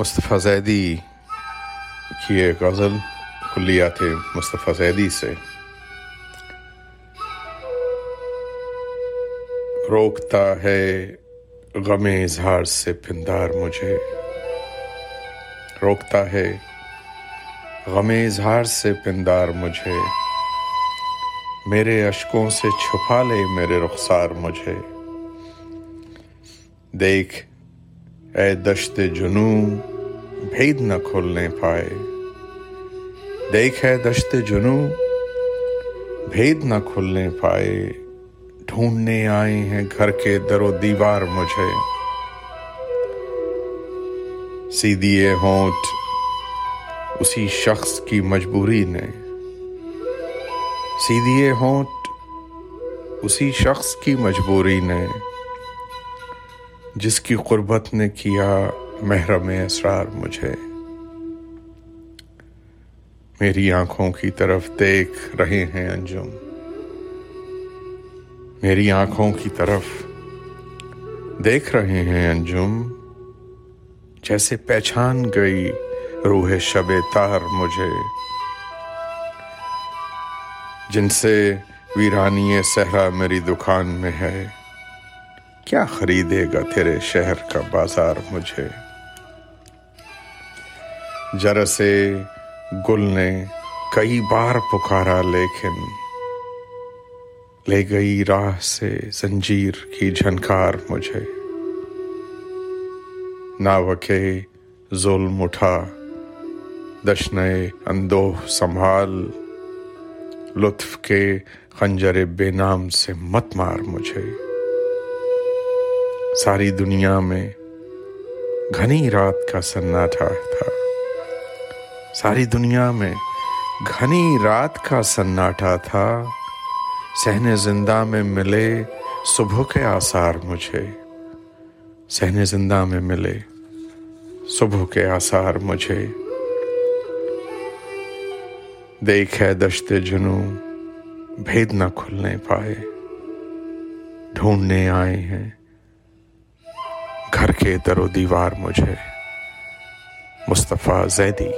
مصطفیٰ زیدی کی ایک غزل کلیات مصطفیٰ زیدی سے۔ روکتا ہے غم اظہار سے پندار مجھے۔ روکتا ہے غم اظہار سے پندار مجھے۔ میرے اشکوں سے چھپا لے میرے رخسار مجھے۔ دیکھ اے دشت جنو بھید نہ کھولنے پائے۔ دیکھ اے دشت جنو بھید نہ کھلنے پائے۔ ڈھونڈنے آئے ہیں گھر کے در و دیوار مجھے۔ سی دیے ہونٹ، اسی شخص کی مجبوری نے۔ سی دیے ہونٹ، اسی شخص کی مجبوری نے۔ جس کی قربت نے کیا محرم اسرار مجھے۔ میری آنکھوں کی طرف دیکھ رہے ہیں انجم۔ میری آنکھوں کی طرف دیکھ رہے ہیں انجم۔ جیسے پہچان گئی روح شب تار مجھے۔ جن سے ویرانی صحرا میری دکان میں ہے۔ کیا خریدے گا تیرے شہر کا بازار مجھے؟ جرسے گل نے کئی بار پکارا لیکن لے گئی راہ سے زنجیر کی جھنکار مجھے۔ ناوکے ظلم اٹھا دشنے اندوہ سنبھال، لطف کے خنجر بے نام سے مت مار مجھے۔ ساری دنیا میں گھنی رات کا سناٹا تھا۔ ساری دنیا میں گھنی رات کا سناٹا تھا۔ سہن زندہ میں ملے صبح کے آثار مجھے۔ سہن زندہ میں ملے صبح کے آثار مجھے۔ دیکھے دشت جنو بھید نہ کھلنے پائے۔ ڈھونڈنے آئے ہیں۔ گھر کے در و دیوار مجھے مصطفیٰ زیدی